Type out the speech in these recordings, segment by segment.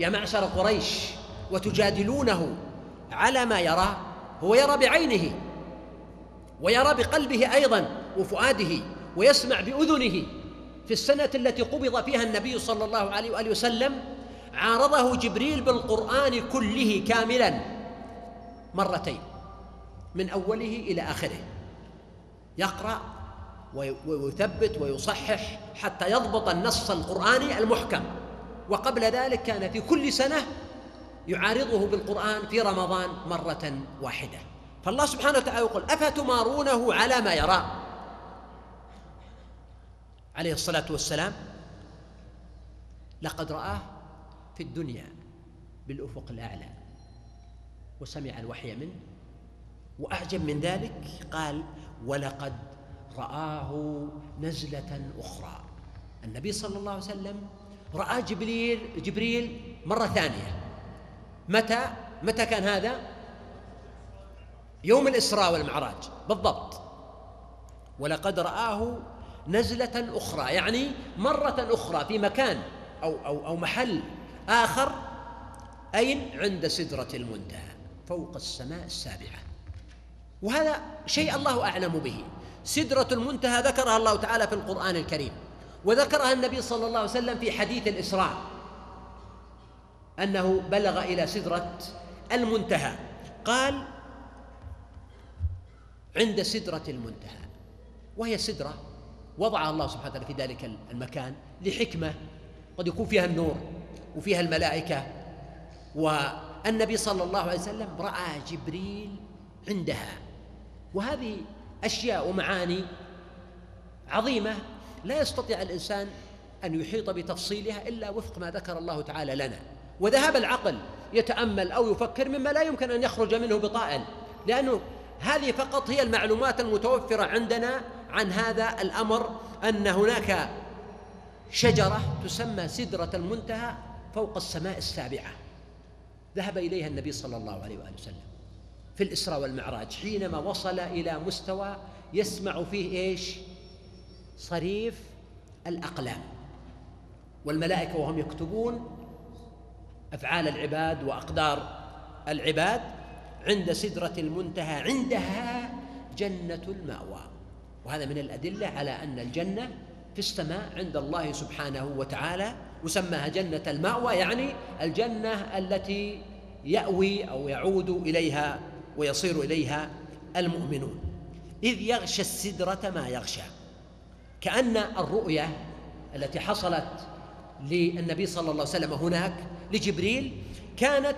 يا معشر قريش وتجادلونه على ما يرى هو يرى بعينه ويرى بقلبه أيضا وفؤاده ويسمع بأذنه. في السنة التي قبض فيها النبي صلى الله عليه وآله وسلم عارضه جبريل بالقرآن كله كاملا مرتين من أوله إلى آخره. يقرأ ويثبت ويصحح حتى يضبط النص القرآني المحكم. وقبل ذلك كان في كل سنة يعارضه بالقرآن في رمضان مرة واحدة. فالله سبحانه وتعالى يقول أفتمارونه على ما يرى؟ عليه الصلاة والسلام لقد رآه في الدنيا بالأفق الأعلى وسمع الوحي منه وأعجب من ذلك قال ولقد رآه نزلة أخرى. النبي صلى الله عليه وسلم رأى جبريل جبريل مرة ثانية. متى متى كان هذا؟ يوم الإسراء والمعراج. بالضبط. ولقد رآه نزلة أخرى يعني مرة أخرى في مكان أو أو أو محل آخر أين؟ عند سدرة المنتهى فوق السماء السابعة. وهذا شيء الله أعلم به. سدرة المنتهى ذكرها الله تعالى في القرآن الكريم. وذكرها النبي صلى الله عليه وسلم في حديث الإسراء أنه بلغ إلى سدرة المنتهى. قال عند سدرة المنتهى. وهي سدرة وضعها الله سبحانه وتعالى في ذلك المكان لحكمة قد يكون فيها النور وفيها الملائكة. والنبي صلى الله عليه وسلم رأى جبريل عندها. وهذه أشياء ومعاني عظيمة لا يستطيع الإنسان أن يحيط بتفصيلها إلا وفق ما ذكر الله تعالى لنا. وذهاب العقل يتأمل أو يفكر مما لا يمكن أن يخرج منه بطائل لأنه هذه فقط هي المعلومات المتوفرة عندنا عن هذا الأمر أن هناك شجرة تسمى سدرة المنتهى فوق السماء السابعة. ذهب إليها النبي صلى الله عليه وآله وسلم في الإسراء والمعراج. حينما وصل إلى مستوى يسمع فيه إيش؟ صريف الأقلام. والملائكة وهم يكتبون أفعال العباد وأقدار العباد عند سدرة المنتهى عندها جنة المأوى. وهذا من الأدلة على أن الجنة في السماء عند الله سبحانه وتعالى وسماها جنة المأوى يعني الجنة التي يأوي أو يعود إليها ويصير إليها المؤمنون. إذ يغشى السدرة ما يغشى. كأن الرؤية التي حصلت للنبي صلى الله عليه وسلم هناك لجبريل كانت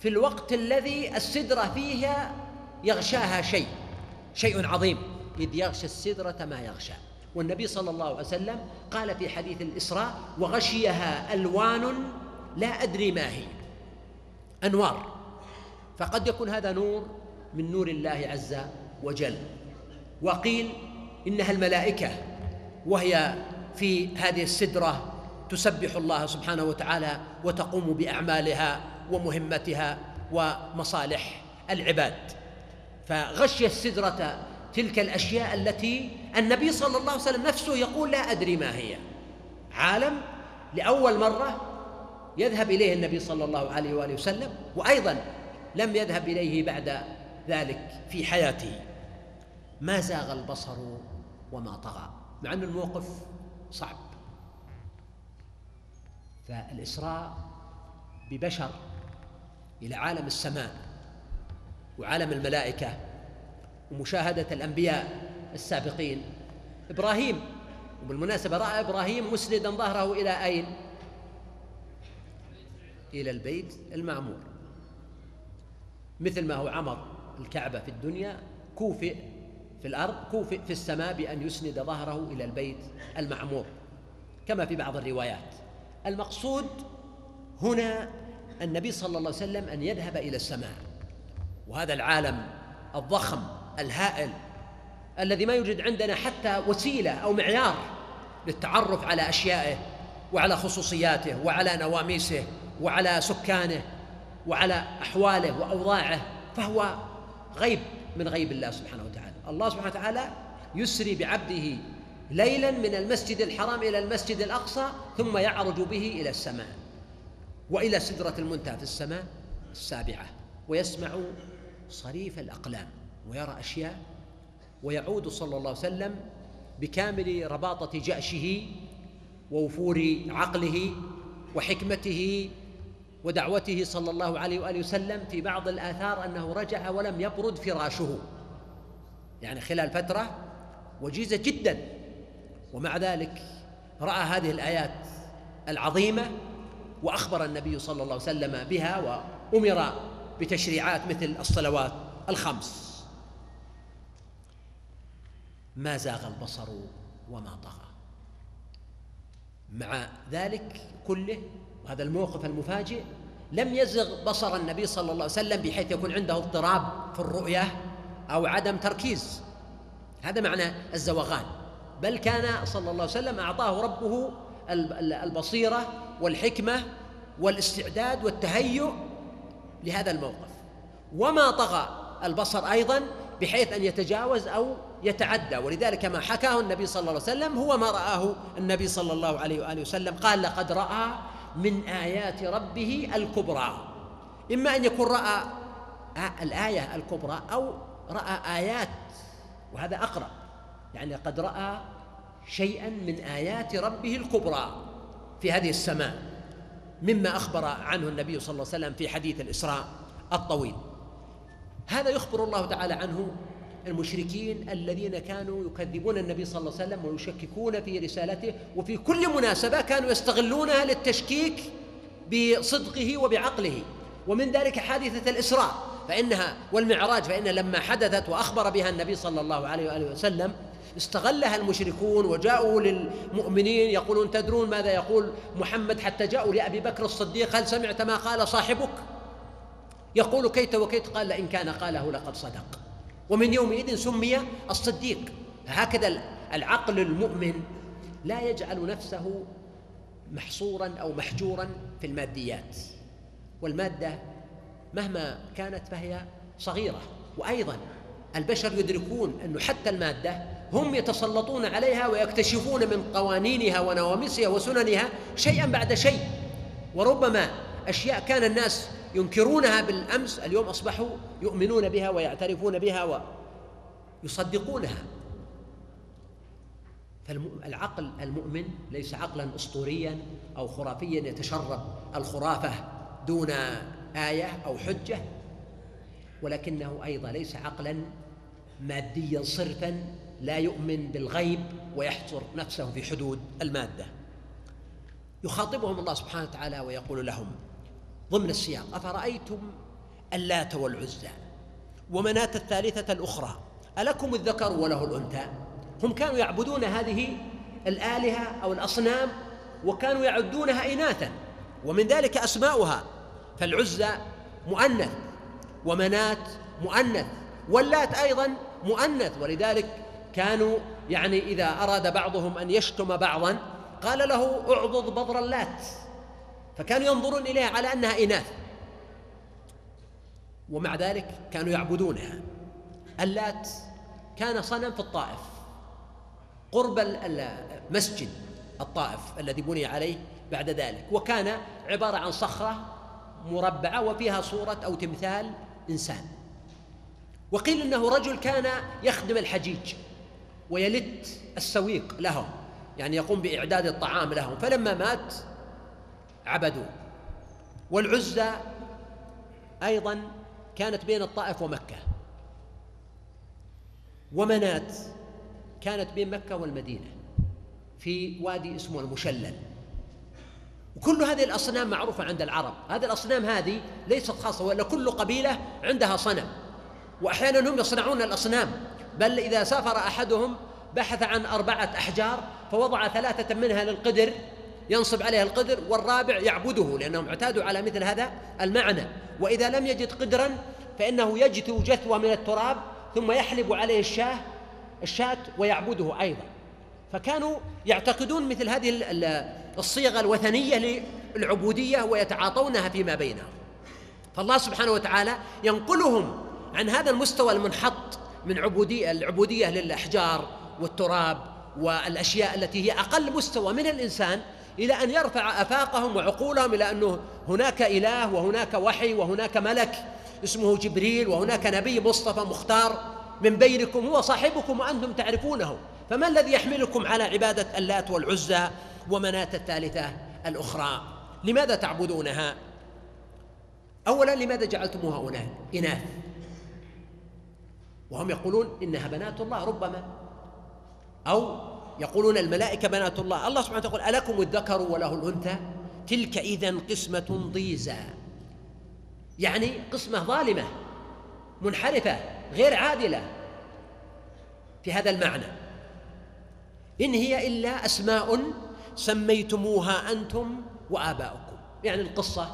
في الوقت الذي السدرة فيها يغشاها شيء شيء عظيم إذ يغشى السدرة ما يغشى. والنبي صلى الله عليه وسلم قال في حديث الإسراء وغشيها ألوان لا أدري ما هي. أنوار. فقد يكون هذا نور من نور الله عز وجل. وقيل إنها الملائكة وهي في هذه السدرة تسبح الله سبحانه وتعالى وتقوم بأعمالها ومهمتها ومصالح العباد. فغشي السدرة تلك الأشياء التي النبي صلى الله عليه وسلم نفسه يقول لا أدري ما هي. عالم لأول مرة يذهب إليه النبي صلى الله عليه وآله وسلم وأيضا لم يذهب إليه بعد ذلك في حياته. ما زاغ البصر وما طغى مع أن الموقف صعب. فالإسراء ببشر إلى عالم السماء وعالم الملائكة ومشاهدة الأنبياء السابقين. إبراهيم وبالمناسبة رأى إبراهيم مسندا ظهره إلى أين؟ إلى البيت المعمور. مثل ما هو عمر الكعبة في الدنيا كوفئ في الأرض كوفئ في السماء بأن يسند ظهره إلى البيت المعمور كما في بعض الروايات. المقصود هنا النبي صلى الله عليه وسلم أن يذهب إلى السماء وهذا العالم الضخم الهائل الذي ما يوجد عندنا حتى وسيلة أو معيار للتعرف على أشيائه وعلى خصوصياته وعلى نواميسه وعلى سكانه وعلى أحواله وأوضاعه فهو غيب من غيب الله سبحانه وتعالى. الله سبحانه وتعالى يسري بعبده ليلا من المسجد الحرام إلى المسجد الأقصى ثم يعرج به إلى السماء وإلى سدرة المنتهى في السماء السابعة ويسمع صريف الأقلام ويرى أشياء ويعود صلى الله عليه وسلم بكامل رباطة جأشه ووفور عقله وحكمته ودعوته صلى الله عليه وآله وسلم في بعض الآثار أنه رجع ولم يبرد فراشه. يعني خلال فترة وجيزة جدا. ومع ذلك رأى هذه الآيات العظيمة وأخبر النبي صلى الله عليه وسلم بها وأمر بتشريعات مثل الصلوات الخمس. ما زاغ البصر وما طغى. مع ذلك كله وهذا الموقف المفاجئ لم يزغ بصر النبي صلى الله عليه وسلم بحيث يكون عنده اضطراب في الرؤية أو عدم تركيز. هذا معنى الزوغان. بل كان صلى الله عليه وسلم أعطاه ربه البصيرة والحكمة والاستعداد والتهيؤ لهذا الموقف. وما طغى البصر أيضا بحيث أن يتجاوز أو يتعدى. ولذلك ما حكاه النبي صلى الله عليه وسلم هو ما رآه النبي صلى الله عليه وآله وسلم قال لقد رأى من آيات ربه الكبرى. إما أن يكون رأى الآية الكبرى أو رأى آيات وهذا أقرب يعني قد رأى شيئا من آيات ربه الكبرى في هذه السماء مما أخبر عنه النبي صلى الله عليه وسلم في حديث الإسراء الطويل. هذا يخبر الله تعالى عنه المشركين الذين كانوا يكذبون النبي صلى الله عليه وسلم ويشككون في رسالته وفي كل مناسبة كانوا يستغلونها للتشكيك بصدقه وبعقله. ومن ذلك حادثة الإسراء. فإنها والمعراج فإن لما حدثت وأخبر بها النبي صلى الله عليه وآله وسلم استغلها المشركون وجاءوا للمؤمنين يقولون تدرون ماذا يقول محمد حتى جاءوا لأبي بكر الصديق هل سمعت ما قال صاحبك؟ يقول كيت وكيت؟ قال لئن كان قاله لقد صدق. ومن يومئذ سمي الصديق. هكذا العقل المؤمن لا يجعل نفسه محصورا أو محجورا في الماديات. والمادة مهما كانت فهي صغيرة. وأيضا البشر يدركون أنه حتى المادة هم يتسلطون عليها ويكتشفون من قوانينها ونواميسها وسننها شيئا بعد شيء. وربما أشياء كان الناس ينكرونها بالأمس اليوم أصبحوا يؤمنون بها ويعترفون بها ويصدقونها. فالعقل المؤمن ليس عقلا اسطوريا أو خرافيا يتشرب الخرافة دون آية أو حجة ولكنه أيضا ليس عقلا ماديا صرفا لا يؤمن بالغيب ويحصر نفسه في حدود المادة. يخاطبهم الله سبحانه وتعالى ويقول لهم ضمن السياق أفرأيتم اللات والعزى ومناة الثالثة الأخرى؟ ألكم الذكر وله الأنثى؟ هم كانوا يعبدون هذه الآلهة أو الأصنام وكانوا يعدونها إناثا ومن ذلك أسماؤها. فالعزى مؤنث ومناة مؤنث واللات أيضا مؤنث ولذلك كانوا يعني إذا أراد بعضهم أن يشتم بعضا قال له اعضض بضر اللات فكانوا ينظرون إليها على أنها إناث ومع ذلك كانوا يعبدونها اللات كان صنم في الطائف قرب المسجد الطائف الذي بني عليه بعد ذلك وكان عبارة عن صخرة مربعة وفيها صورة أو تمثال إنسان. وقيل إنه رجل كان يخدم الحجيج ويلت السويق لهم يعني يقوم بإعداد الطعام لهم. فلما مات عبدوه. والعزى أيضا كانت بين الطائف ومكة. ومنات كانت بين مكة والمدينة في وادي اسمه المشلل. وكل هذه الأصنام معروفة عند العرب. هذه الأصنام هذه ليست خاصة ولا كل قبيلة عندها صنم. وأحيانا هم يصنعون الأصنام بل إذا سافر أحدهم بحث عن أربعة أحجار فوضع ثلاثة منها للقدر ينصب عليها القدر والرابع يعبده لأنهم اعتادوا على مثل هذا المعنى. وإذا لم يجد قدرا فإنه يجثو جثوة من التراب ثم يحلب عليه الشاه الشاة ويعبده أيضا. فكانوا يعتقدون مثل هذه الصيغ الوثنية للعبودية ويتعاطونها فيما بينهم. فالله سبحانه وتعالى ينقلهم عن هذا المستوى المنحط من عبودية العبودية للأحجار والتراب والأشياء التي هي أقل مستوى من الإنسان إلى أن يرفع أفاقهم وعقولهم إلى أنه هناك إله وهناك وحي وهناك ملك اسمه جبريل وهناك نبي مصطفى مختار من بينكم هو صاحبكم وأنتم تعرفونه. فما الذي يحملكم على عبادة اللات والعزى ومناة الثالثة الأخرى؟ لماذا تعبدونها؟ أولا لماذا جعلتموها إناث؟ وهم يقولون إنها بنات الله ربما. أو يقولون الملائكة بنات الله. الله سبحانه وتعالى يقول ألكم الذكر وله الأنثى؟ تلك إذا قسمة ضيزى. يعني قسمة ظالمة منحرفة غير عادلة. في هذا المعنى. إن هي إلا أسماء سميتموها أنتم وآباؤكم. يعني القصة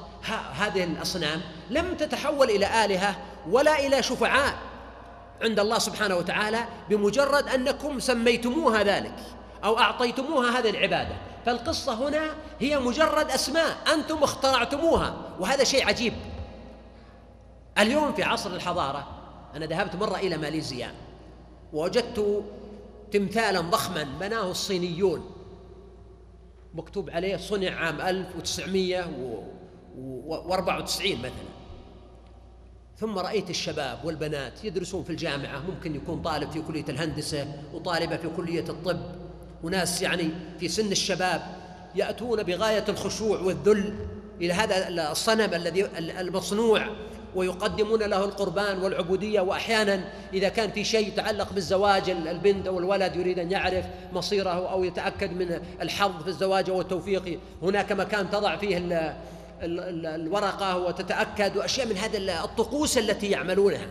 هذه الأصنام لم تتحول إلى آلهة ولا إلى شفعاء عند الله سبحانه وتعالى بمجرد أنكم سميتموها ذلك أو أعطيتموها هذه العبادة. فالقصة هنا هي مجرد أسماء أنتم اخترعتموها وهذا شيء عجيب. اليوم في عصر الحضارة أنا ذهبت مرة إلى ماليزيا ووجدت تمثالا ضخما بناه الصينيون. مكتوب عليه صنع عام 1994 مثلا. ثم رأيت الشباب والبنات يدرسون في الجامعة ممكن يكون طالب في كلية الهندسة وطالبة في كلية الطب. وناس يعني في سن الشباب يأتون بغاية الخشوع والذل إلى هذا الصنم الذي المصنوع ويقدمون له القربان والعبودية وأحيانا إذا كان في شيء يتعلق بالزواج البنت أو الولد يريد أن يعرف مصيره أو يتأكد من الحظ في الزواج أو التوفيق. هناك مكان تضع فيه الورقة وتتأكد وأشياء من هذه الطقوس التي يعملونها.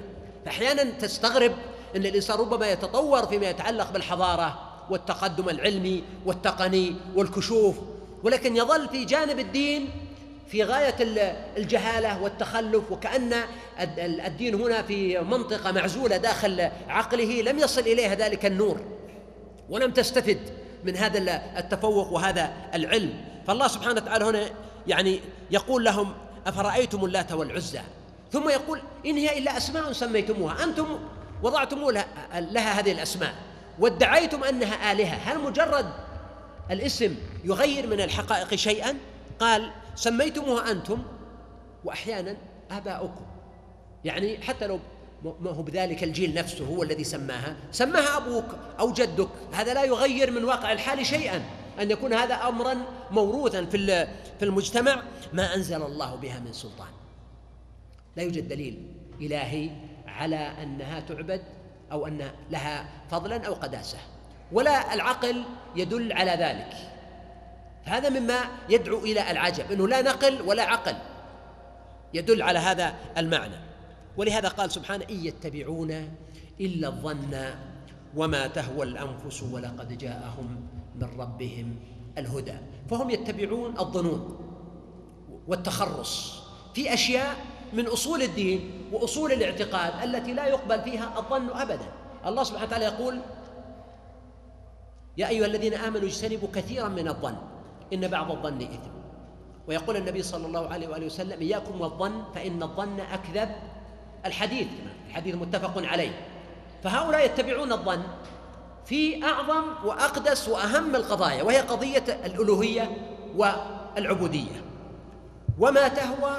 فأحيانا تستغرب أن الإنسان ربما يتطور فيما يتعلق بالحضارة والتقدم العلمي والتقني والكشوف ولكن يظل في جانب الدين في غاية الجهالة والتخلف وكأن الدين هنا في منطقة معزولة داخل عقله لم يصل إليها ذلك النور ولم تستفد من هذا التفوق وهذا العلم. فالله سبحانه وتعالى هنا يعني يقول لهم أفرأيتم اللات والعزى؟ ثم يقول إن هي إلا أسماء سميتموها. أنتم وضعتم لها, هذه الأسماء وادعيتم أنها آلهة. هل مجرد الاسم يغير من الحقائق شيئا؟ قال سميتموها أنتم وأحيانا آباؤكم. يعني حتى لو ما هو بذلك الجيل نفسه هو الذي سماها سماها أبوك أو جدك. هذا لا يغير من واقع الحال شيئا. أن يكون هذا أمرا موروثا في في المجتمع. ما أنزل الله بها من سلطان. لا يوجد دليل إلهي على أنها تعبد أو أن لها فضلا أو قداسة. ولا العقل يدل على ذلك. هذا مما يدعو إلى العجب أنه لا نقل ولا عقل يدل على هذا المعنى. ولهذا قال سبحانه إن يتبعون إلا الظن وما تهوى الأنفس ولقد جاءهم من ربهم الهدى. فهم يتبعون الظنون والتخرص في أشياء من أصول الدين وأصول الاعتقاد التي لا يقبل فيها الظن أبدا. الله سبحانه وتعالى يقول يا أيها الذين آمنوا اجتنبوا كثيرا من الظن. إن بعض الظن إثم. ويقول النبي صلى الله عليه وآله وسلم إياكم والظن فإن الظن أكذب الحديث الحديث متفق عليه. فهؤلاء يتبعون الظن في أعظم وأقدس وأهم القضايا وهي قضية الألوهية والعبودية. وما تهوى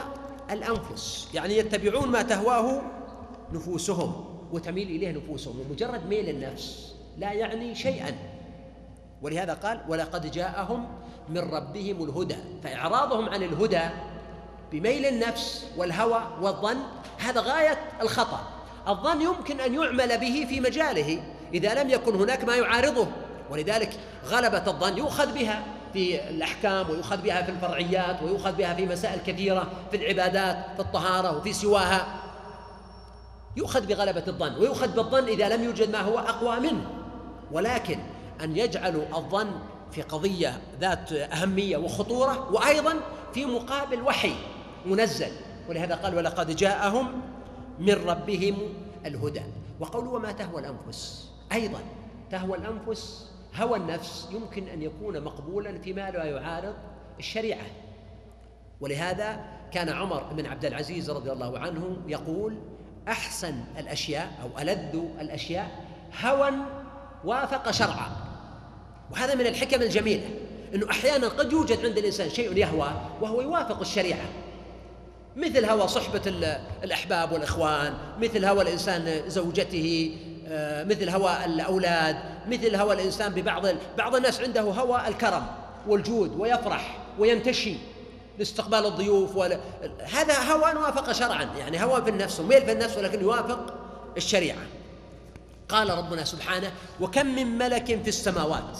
الأنفس يعني يتبعون ما تهواه نفوسهم وتميل إليه نفوسهم ومجرد ميل النفس لا يعني شيئا. ولهذا قال ولقد جاءهم من ربهم الهدى فإعراضهم عن الهدى بميل النفس والهوى والظن هذا غاية الخطأ. الظن يمكن أن يعمل به في مجاله إذا لم يكن هناك ما يعارضه ولذلك غلبة الظن يؤخذ بها في الأحكام ويؤخذ بها في الفرعيات ويؤخذ بها في مسائل كثيرة في العبادات في الطهارة وفي سواها. يؤخذ بغلبة الظن ويؤخذ بالظن إذا لم يوجد ما هو أقوى منه. ولكن أن يجعلوا الظن في قضية ذات أهمية وخطورة وأيضا في مقابل وحي منزل. ولهذا قال ولقد جاءهم من ربهم الهدى وقول وما تهوى الأنفس أيضا تهوى الأنفس هوى النفس يمكن أن يكون مقبولا فيما لا يعارض الشريعة. ولهذا كان عمر بن عبد العزيز رضي الله عنه يقول أحسن الأشياء أو ألذ الأشياء هوى وافق شرعا وهذا من الحكم الجميلة أنه أحيانا قد يوجد عند الإنسان شيء يهوى وهو يوافق الشريعة. مثل هوى صحبة الأحباب والإخوان مثل هوى الإنسان زوجته آه، مثل هوى الأولاد مثل هوى الإنسان ببعض بعض الناس عنده هوى الكرم والجود ويفرح وينتشي لاستقبال الضيوف ولا هذا هوى وافق شرعا يعني هوى في النفس وميل في النفس ولكن يوافق الشريعة. قال ربنا سبحانه وكم من ملك في السماوات؟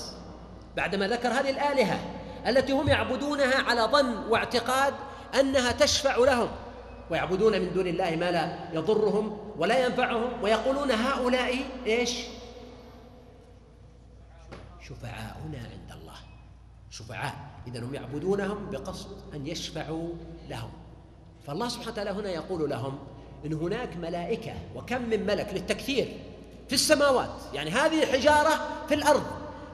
بعدما ذكر هذه الآلهة التي هم يعبدونها على ظن واعتقاد أنها تشفع لهم ويعبدون من دون الله ما لا يضرهم ولا ينفعهم ويقولون هؤلاء إيش؟ شفعاؤنا عند الله. شفعاء. إذا هم يعبدونهم بقصد أن يشفعوا لهم. فالله سبحانه وتعالى هنا يقول لهم إن هناك ملائكة وكم من ملك للتكثير في السماوات يعني هذه حجارة في الأرض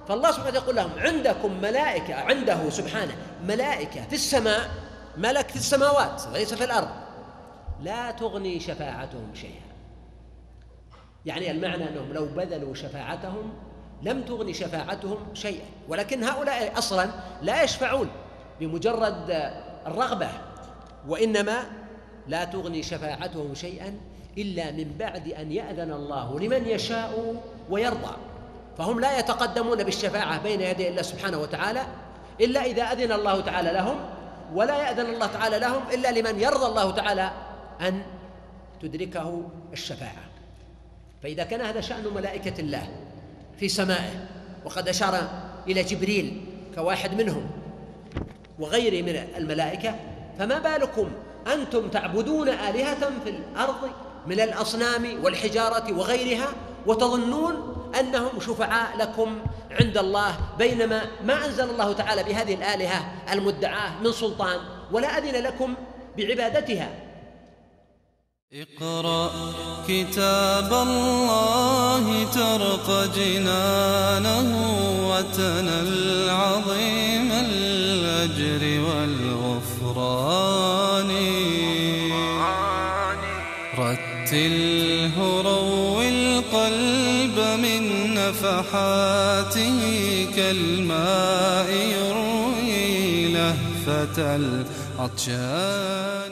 فالله سبحانه وتعالى يقول لهم عندكم ملائكة عنده سبحانه ملائكة في السماء ملك في السماوات ليس في الأرض. لا تغني شفاعتهم شيئا. يعني المعنى أنهم لو بذلوا شفاعتهم لم تغني شفاعتهم شيئا. ولكن هؤلاء أصلا لا يشفعون بمجرد الرغبة وإنما لا تغني شفاعتهم شيئا إلا من بعد أن يأذن الله لمن يشاء ويرضى. فهم لا يتقدمون بالشفاعة بين يدي الله سبحانه وتعالى إلا إذا أذن الله تعالى لهم ولا يأذن الله تعالى لهم إلا لمن يرضى الله تعالى أن تدركه الشفاعة. فإذا كان هذا شأن ملائكة الله في سمائه وقد أشار إلى جبريل كواحد منهم وغيره من الملائكة فما بالكم أنتم تعبدون آلهة في الأرض من الأصنام والحجارة وغيرها وتظنون أنهم شفعاء لكم عند الله بينما ما أنزل الله تعالى بهذه الآلهة المدعاة من سلطان ولا أذن لكم بعبادتها. اقرأ كتاب الله ترق جنانه وتنل عظيم. نفحاته كالماء يروي لهفة العطشان.